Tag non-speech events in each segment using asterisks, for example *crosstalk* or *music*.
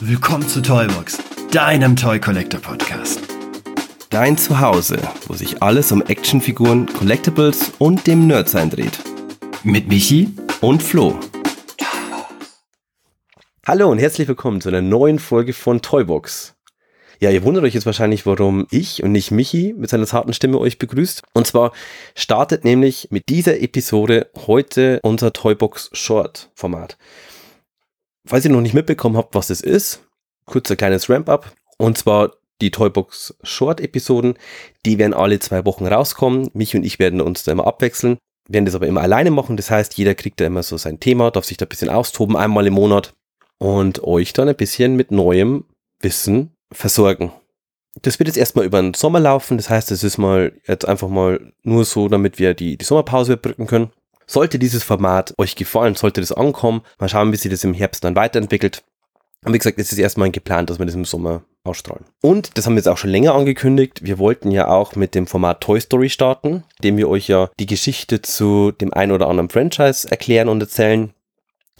Willkommen zu Toybox, deinem Toy Collector Podcast. Dein Zuhause, wo sich alles um Actionfiguren, Collectibles und dem Nerdsein dreht. Mit Michi Und Flo. Hallo und herzlich willkommen zu einer neuen Folge von Toybox. Ja, ihr wundert euch jetzt wahrscheinlich, warum ich und nicht Michi mit seiner zarten Stimme euch begrüßt. Und zwar startet nämlich mit dieser Episode heute unser Toybox Short Format. Falls ihr noch nicht mitbekommen habt, was das ist, kurzer kleines Ramp-up. Und zwar die Toybox Short Episoden, die werden alle zwei Wochen rauskommen. Michi und ich werden uns da immer abwechseln, werden das aber immer alleine machen. Das heißt, jeder kriegt da immer so sein Thema, darf sich da ein bisschen austoben, einmal im Monat und euch dann ein bisschen mit neuem Wissen versorgen. Das wird jetzt erstmal über den Sommer laufen. Das heißt, es ist mal jetzt einfach mal nur so, damit wir die, die Sommerpause überbrücken können. Sollte dieses Format euch gefallen, sollte das ankommen, mal schauen, wie sich das im Herbst dann weiterentwickelt. Und wie gesagt, es ist erstmal geplant, dass wir das im Sommer ausstrahlen. Und das haben wir jetzt auch schon länger angekündigt. Wir wollten ja auch mit dem Format Toy Story starten, indem wir euch ja die Geschichte zu dem ein oder anderen Franchise erklären und erzählen.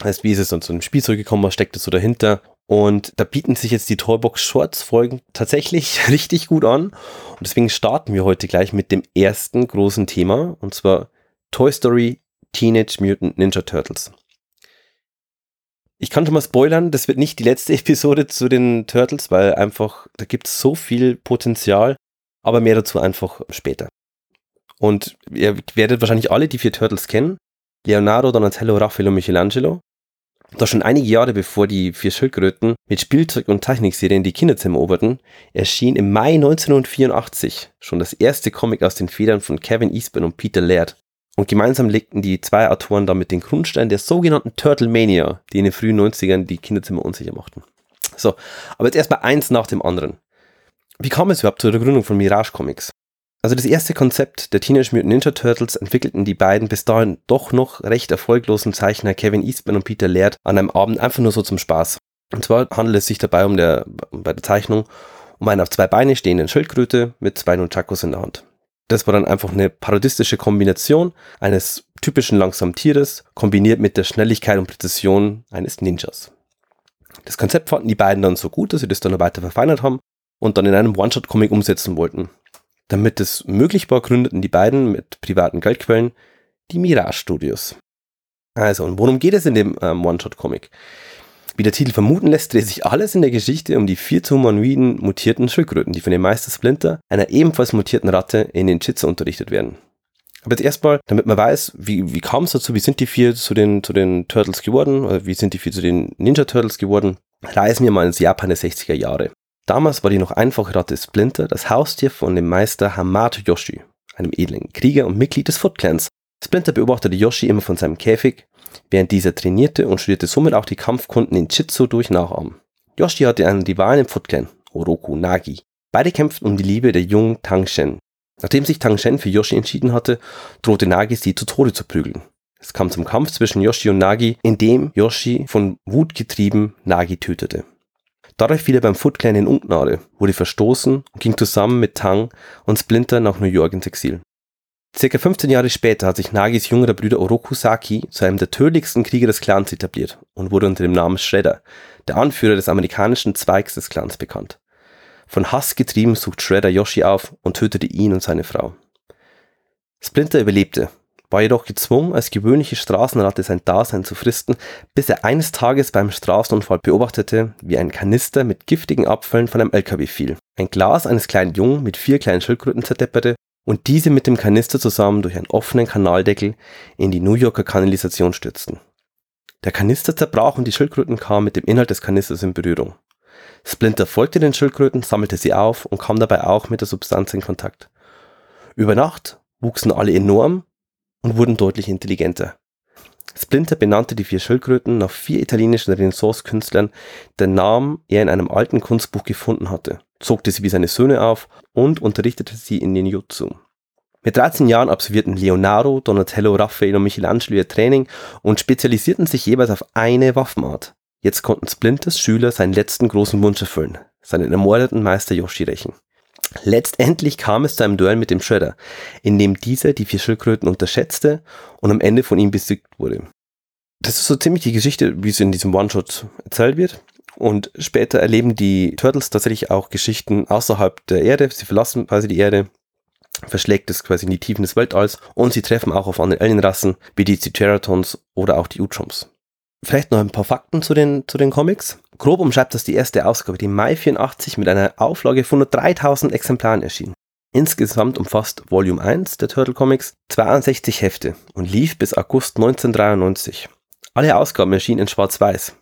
Heißt, wie ist es dann zu einem Spielzeug gekommen, was steckt da so dahinter? Und da bieten sich jetzt die Toybox Shorts Folgen tatsächlich *laughs* richtig gut an. Und deswegen starten wir heute gleich mit dem ersten großen Thema. Und zwar Toy Story Teenage Mutant Ninja Turtles. Ich kann schon mal spoilern, das wird nicht die letzte *laughs* Episode zu den Turtles, weil einfach, da gibt es so viel Potenzial, aber mehr dazu einfach später. Und ihr werdet wahrscheinlich alle die vier Turtles kennen. Leonardo, Donatello, Raffaello, Michelangelo. Doch schon einige Jahre bevor die vier Schildkröten mit Spielzeug und Technikserien die Kinderzimmer eroberten, erschien im Mai 1984 schon das erste Comic aus den Federn von Kevin Eastman und Peter Laird. Und gemeinsam legten die zwei Autoren damit den Grundstein der sogenannten Turtle Mania, die in den frühen 90ern die Kinderzimmer unsicher machten. So, aber jetzt erstmal eins nach dem anderen. Wie kam es überhaupt zur Gründung von Mirage Comics? Also das erste Konzept der Teenage Mutant Ninja Turtles entwickelten die beiden bis dahin doch noch recht erfolglosen Zeichner Kevin Eastman und Peter Laird an einem Abend einfach nur so zum Spaß. Und zwar handelt es sich dabei um der, bei der Zeichnung um einen auf zwei Beine stehenden Schildkröte mit zwei Nunchakos in der Hand. Das war dann einfach eine parodistische Kombination eines typischen langsamen Tieres, kombiniert mit der Schnelligkeit und Präzision eines Ninjas. Das Konzept fanden die beiden dann so gut, dass sie das dann noch weiter verfeinert haben und dann in einem One-Shot-Comic umsetzen wollten. Damit es möglich war, gründeten die beiden mit privaten Geldquellen die Mirage Studios. Also, und worum geht es in dem ähm, One-Shot-Comic? Wie der Titel vermuten lässt, dreht sich alles in der Geschichte um die vier zu humanoiden mutierten Schildkröten, die von dem Meister Splinter, einer ebenfalls mutierten Ratte, in den Jitsu unterrichtet werden. Aber jetzt erstmal, damit man weiß, wie, wie kam es dazu, wie sind die vier zu den, zu den Turtles geworden, oder wie sind die vier zu den Ninja Turtles geworden, reisen wir mal ins Japan der 60er Jahre. Damals war die noch einfache Ratte Splinter das Haustier von dem Meister Hamato Yoshi, einem edlen Krieger und Mitglied des Foot Clans. Splinter beobachtete Yoshi immer von seinem Käfig, während dieser trainierte und studierte somit auch die Kampfkunden in Jitsu durch Nachahmen. Yoshi hatte einen Rivalen im Foot Clan, Oroku Nagi. Beide kämpften um die Liebe der jungen Tang Shen. Nachdem sich Tang Shen für Yoshi entschieden hatte, drohte Nagi sie zu Tode zu prügeln. Es kam zum Kampf zwischen Yoshi und Nagi, in dem Yoshi von Wut getrieben Nagi tötete. Dadurch fiel er beim Foot Clan in Ungnade, wurde verstoßen und ging zusammen mit Tang und Splinter nach New York ins Exil. Circa 15 Jahre später hat sich Nagis jüngerer Bruder Oroku Saki zu einem der tödlichsten Krieger des Clans etabliert und wurde unter dem Namen Shredder, der Anführer des amerikanischen Zweigs des Clans, bekannt. Von Hass getrieben sucht Shredder Yoshi auf und tötete ihn und seine Frau. Splinter überlebte, war jedoch gezwungen, als gewöhnliche Straßenratte sein Dasein zu fristen, bis er eines Tages beim Straßenunfall beobachtete, wie ein Kanister mit giftigen Abfällen von einem LKW fiel, ein Glas eines kleinen Jungen mit vier kleinen Schildkröten zerdepperte und diese mit dem Kanister zusammen durch einen offenen Kanaldeckel in die New Yorker Kanalisation stürzten. Der Kanister zerbrach und die Schildkröten kamen mit dem Inhalt des Kanisters in Berührung. Splinter folgte den Schildkröten, sammelte sie auf und kam dabei auch mit der Substanz in Kontakt. Über Nacht wuchsen alle enorm und wurden deutlich intelligenter. Splinter benannte die vier Schildkröten nach vier italienischen Renaissance-Künstlern, deren Namen er in einem alten Kunstbuch gefunden hatte, zogte sie wie seine Söhne auf und unterrichtete sie in den Jutsu. Mit 13 Jahren absolvierten Leonardo, Donatello, Raffaello und Michelangelo ihr Training und spezialisierten sich jeweils auf eine Waffenart. Jetzt konnten Splinters Schüler seinen letzten großen Wunsch erfüllen, seinen ermordeten Meister Yoshi rächen. Letztendlich kam es zu einem Duell mit dem Shredder, in dem dieser die vier Schildkröten unterschätzte und am Ende von ihm besiegt wurde. Das ist so ziemlich die Geschichte, wie es in diesem One-Shot erzählt wird. Und später erleben die Turtles tatsächlich auch Geschichten außerhalb der Erde. Sie verlassen quasi die Erde, verschlägt es quasi in die Tiefen des Weltalls und sie treffen auch auf andere Alienrassen, wie die Triceratons oder auch die Utroms. Vielleicht noch ein paar Fakten zu den, zu den Comics. Grob umschreibt das die erste Ausgabe, die im Mai 84 mit einer Auflage von nur 3000 Exemplaren erschien. Insgesamt umfasst Volume 1 der Turtle Comics 62 Hefte und lief bis August 1993. Alle Ausgaben erschienen in Schwarz-Weiß.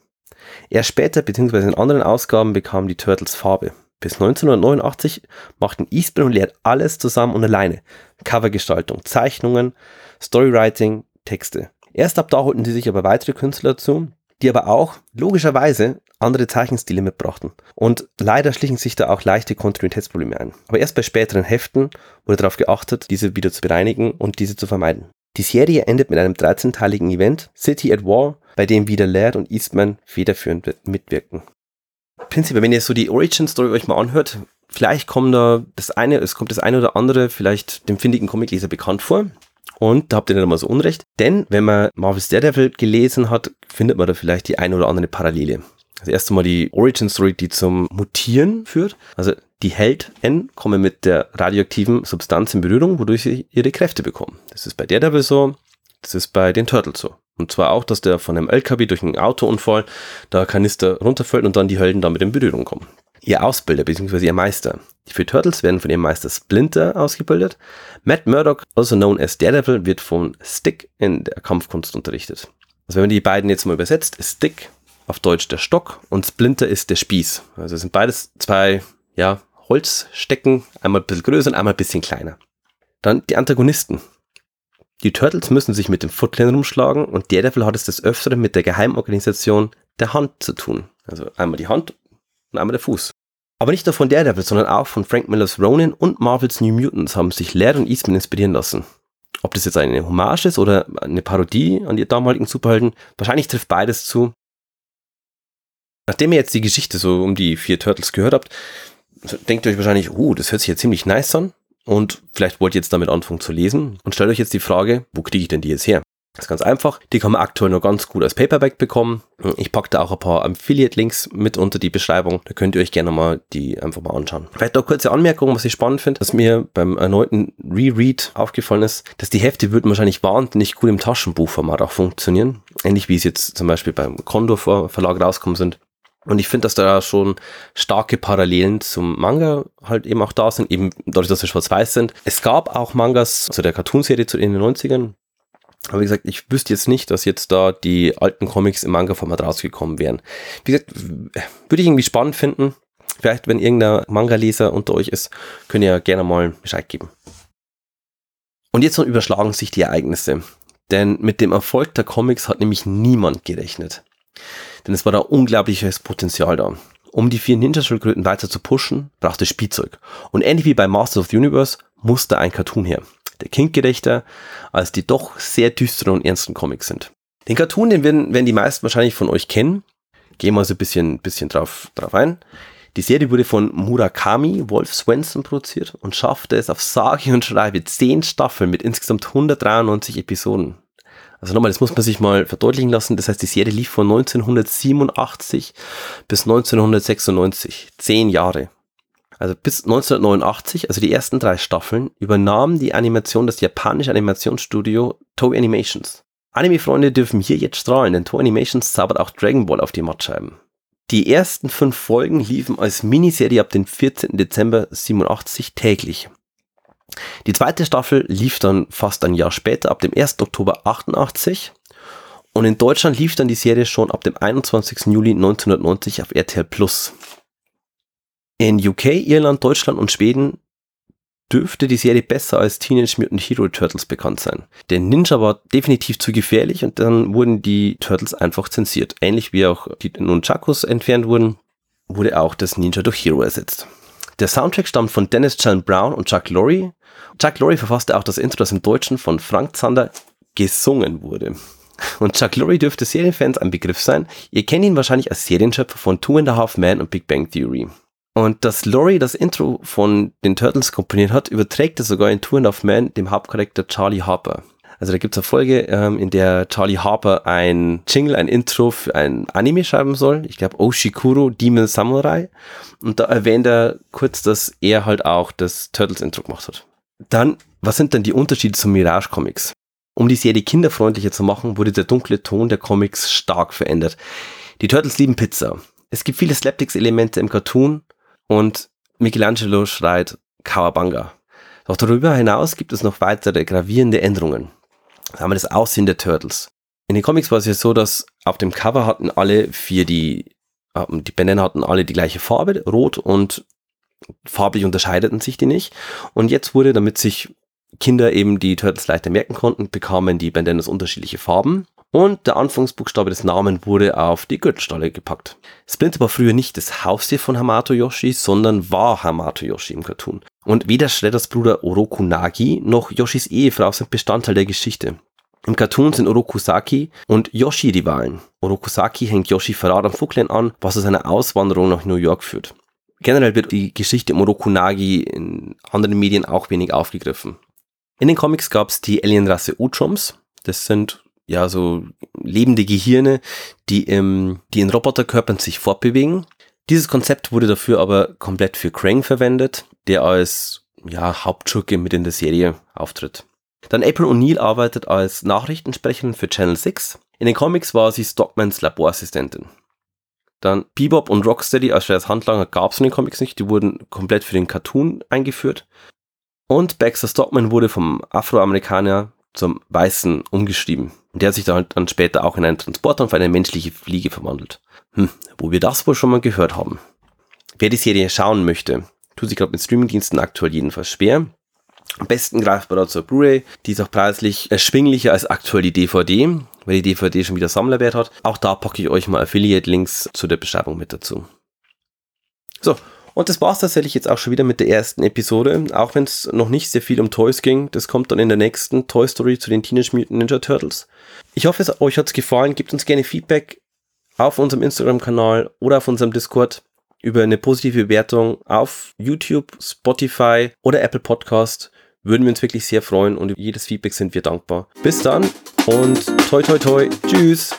Erst später bzw. in anderen Ausgaben bekamen die Turtles Farbe. Bis 1989 machten Eastman und Laird alles zusammen und alleine. Covergestaltung, Zeichnungen, Storywriting, Texte. Erst ab da holten sie sich aber weitere Künstler dazu, die aber auch logischerweise andere Zeichenstile mitbrachten. Und leider schlichen sich da auch leichte Kontinuitätsprobleme ein. Aber erst bei späteren Heften wurde darauf geachtet, diese wieder zu bereinigen und diese zu vermeiden. Die Serie endet mit einem 13-teiligen Event, City at War, bei dem wieder Laird und Eastman federführend mitwirken. Prinzipiell, wenn ihr so die Origin-Story euch mal anhört, vielleicht kommt da das eine, es kommt das eine oder andere vielleicht dem findigen Comicleser bekannt vor. Und da habt ihr nicht mal so unrecht. Denn wenn man Marvel's Daredevil gelesen hat, findet man da vielleicht die eine oder andere Parallele. Also erst einmal die Origin Story, die zum Mutieren führt. Also die Held-N kommen mit der radioaktiven Substanz in Berührung, wodurch sie ihre Kräfte bekommen. Das ist bei Daredevil so, das ist bei den Turtles so. Und zwar auch, dass der von einem LKW durch einen Autounfall da Kanister runterfällt und dann die Helden damit in Berührung kommen. Ihr Ausbilder bzw. ihr Meister. Die vier Turtles werden von ihrem Meister Splinter ausgebildet. Matt Murdock, also known as Daredevil, wird von Stick in der Kampfkunst unterrichtet. Also wenn man die beiden jetzt mal übersetzt, Stick auf Deutsch der Stock und Splinter ist der Spieß. Also es sind beides zwei, ja, Holzstecken, einmal ein bisschen größer und einmal ein bisschen kleiner. Dann die Antagonisten. Die Turtles müssen sich mit dem Foot rumschlagen und Daredevil hat es des Öfteren mit der Geheimorganisation der Hand zu tun. Also einmal die Hand und einmal der Fuß. Aber nicht nur von Daredevil, sondern auch von Frank Millers Ronin und Marvels New Mutants haben sich Laird und Eastman inspirieren lassen. Ob das jetzt eine Hommage ist oder eine Parodie an die damaligen Superhelden, wahrscheinlich trifft beides zu. Nachdem ihr jetzt die Geschichte so um die vier Turtles gehört habt, denkt ihr euch wahrscheinlich, uh, das hört sich ja ziemlich nice an. Und vielleicht wollt ihr jetzt damit anfangen zu lesen und stellt euch jetzt die Frage, wo kriege ich denn die jetzt her? Das ist ganz einfach. Die kann man aktuell noch ganz gut als Paperback bekommen. Ich packe da auch ein paar Affiliate-Links mit unter die Beschreibung. Da könnt ihr euch gerne mal die einfach mal anschauen. Vielleicht noch kurze Anmerkung, was ich spannend finde, dass mir beim erneuten Reread aufgefallen ist, dass die Hefte würden wahrscheinlich wahnsinnig gut im Taschenbuchformat auch funktionieren. Ähnlich wie es jetzt zum Beispiel beim Condor Verlag rauskommen sind. Und ich finde, dass da schon starke Parallelen zum Manga halt eben auch da sind, eben dadurch, dass sie schwarz-weiß sind. Es gab auch Mangas zu der Cartoonserie zu den 90ern. Aber wie gesagt, ich wüsste jetzt nicht, dass jetzt da die alten Comics im Manga-Format rausgekommen wären. Wie gesagt, würde ich irgendwie spannend finden. Vielleicht, wenn irgendein Manga-Leser unter euch ist, könnt ihr gerne mal Bescheid geben. Und jetzt überschlagen sich die Ereignisse. Denn mit dem Erfolg der Comics hat nämlich niemand gerechnet. Denn es war da unglaubliches Potenzial da. Um die vier Ninja-Schildkröten weiter zu pushen, brauchte Spielzeug. Und ähnlich wie bei Masters of the Universe musste ein Cartoon her. Der kindgerechter als die doch sehr düsteren und ernsten Comics sind. Den Cartoon, den werden, werden die meisten wahrscheinlich von euch kennen. Gehen wir also ein bisschen, bisschen drauf, drauf ein. Die Serie wurde von Murakami Wolf Swenson produziert und schaffte es auf sage und schreibe 10 Staffeln mit insgesamt 193 Episoden. Also nochmal, das muss man sich mal verdeutlichen lassen. Das heißt, die Serie lief von 1987 bis 1996. Zehn Jahre. Also bis 1989, also die ersten drei Staffeln, übernahm die Animation das japanische Animationsstudio Toei Animations. Anime-Freunde dürfen hier jetzt strahlen, denn Toei Animations zaubert auch Dragon Ball auf die Mattscheiben. Die ersten fünf Folgen liefen als Miniserie ab dem 14. Dezember 87 täglich. Die zweite Staffel lief dann fast ein Jahr später, ab dem 1. Oktober 88. Und in Deutschland lief dann die Serie schon ab dem 21. Juli 1990 auf RTL Plus. In UK, Irland, Deutschland und Schweden dürfte die Serie besser als Teenage Mutant Hero Turtles bekannt sein. Denn Ninja war definitiv zu gefährlich und dann wurden die Turtles einfach zensiert. Ähnlich wie auch die Nunchakus entfernt wurden, wurde auch das Ninja durch Hero ersetzt. Der Soundtrack stammt von Dennis Chan Brown und Chuck Lorre. Chuck Lorre verfasste auch das Intro, das im Deutschen von Frank Zander gesungen wurde. Und Chuck Lorre dürfte Serienfans ein Begriff sein. Ihr kennt ihn wahrscheinlich als Serienschöpfer von Two and a Half Men und Big Bang Theory. Und dass Laurie das Intro von den Turtles komponiert hat, überträgt er sogar in Two and a Half Men dem Hauptcharakter Charlie Harper. Also da gibt es eine Folge, ähm, in der Charlie Harper ein Jingle, ein Intro für ein Anime schreiben soll. Ich glaube Oshikuro Demon Samurai. Und da erwähnt er kurz, dass er halt auch das Turtles-Intro gemacht hat. Dann, was sind denn die Unterschiede zu Mirage Comics? Um die Serie kinderfreundlicher zu machen, wurde der dunkle Ton der Comics stark verändert. Die Turtles lieben Pizza. Es gibt viele Slaptics-Elemente im Cartoon und Michelangelo schreit Kawabanga. Doch darüber hinaus gibt es noch weitere gravierende Änderungen. Haben wir das Aussehen der Turtles. In den Comics war es ja so, dass auf dem Cover hatten alle vier die, die Bandana hatten alle die gleiche Farbe, rot und farblich unterscheideten sich die nicht. Und jetzt wurde, damit sich Kinder eben die Turtles leichter merken konnten, bekamen die Bandanas unterschiedliche Farben. Und der Anfangsbuchstabe des Namens wurde auf die Gürtelstalle gepackt. Splinter war früher nicht das Haustier von Hamato Yoshi, sondern war Hamato Yoshi im Cartoon. Und weder Shredders Bruder Oroku Nagi noch Yoshis Ehefrau sind Bestandteil der Geschichte. Im Cartoon sind Orokusaki und Yoshi Rivalen. Orokusaki hängt Yoshi Verrat am Fucklen an, was zu seiner Auswanderung nach New York führt. Generell wird die Geschichte um Orokunagi in anderen Medien auch wenig aufgegriffen. In den Comics gab es die Alienrasse Utroms. Das sind ja so lebende Gehirne, die, im, die in Roboterkörpern sich fortbewegen. Dieses Konzept wurde dafür aber komplett für Krang verwendet, der als ja, Hauptschurke mit in der Serie auftritt. Dann April O'Neil arbeitet als Nachrichtensprecherin für Channel 6. In den Comics war sie Stockmans Laborassistentin. Dann Bebop und Rocksteady als schweres Handlanger gab es in den Comics nicht, die wurden komplett für den Cartoon eingeführt. Und Baxter Stockman wurde vom Afroamerikaner zum Weißen umgeschrieben. Der hat sich dann, dann später auch in einen Transporter und für eine menschliche Fliege verwandelt. Hm, wo wir das wohl schon mal gehört haben. Wer die Serie schauen möchte, tut sich gerade mit Streamingdiensten aktuell jedenfalls schwer. Am besten greifbar zur Blu-ray. Die ist auch preislich erschwinglicher als aktuell die DVD, weil die DVD schon wieder Sammlerwert hat. Auch da packe ich euch mal Affiliate-Links zu der Beschreibung mit dazu. So, und das war es tatsächlich jetzt auch schon wieder mit der ersten Episode, auch wenn es noch nicht sehr viel um Toys ging. Das kommt dann in der nächsten Toy Story zu den Teenage Mutant Ninja Turtles. Ich hoffe, es, euch hat es gefallen. Gebt uns gerne Feedback auf unserem Instagram-Kanal oder auf unserem Discord über eine positive Bewertung auf YouTube, Spotify oder Apple Podcast. Würden wir uns wirklich sehr freuen und über jedes Feedback sind wir dankbar. Bis dann und toi toi toi. Tschüss.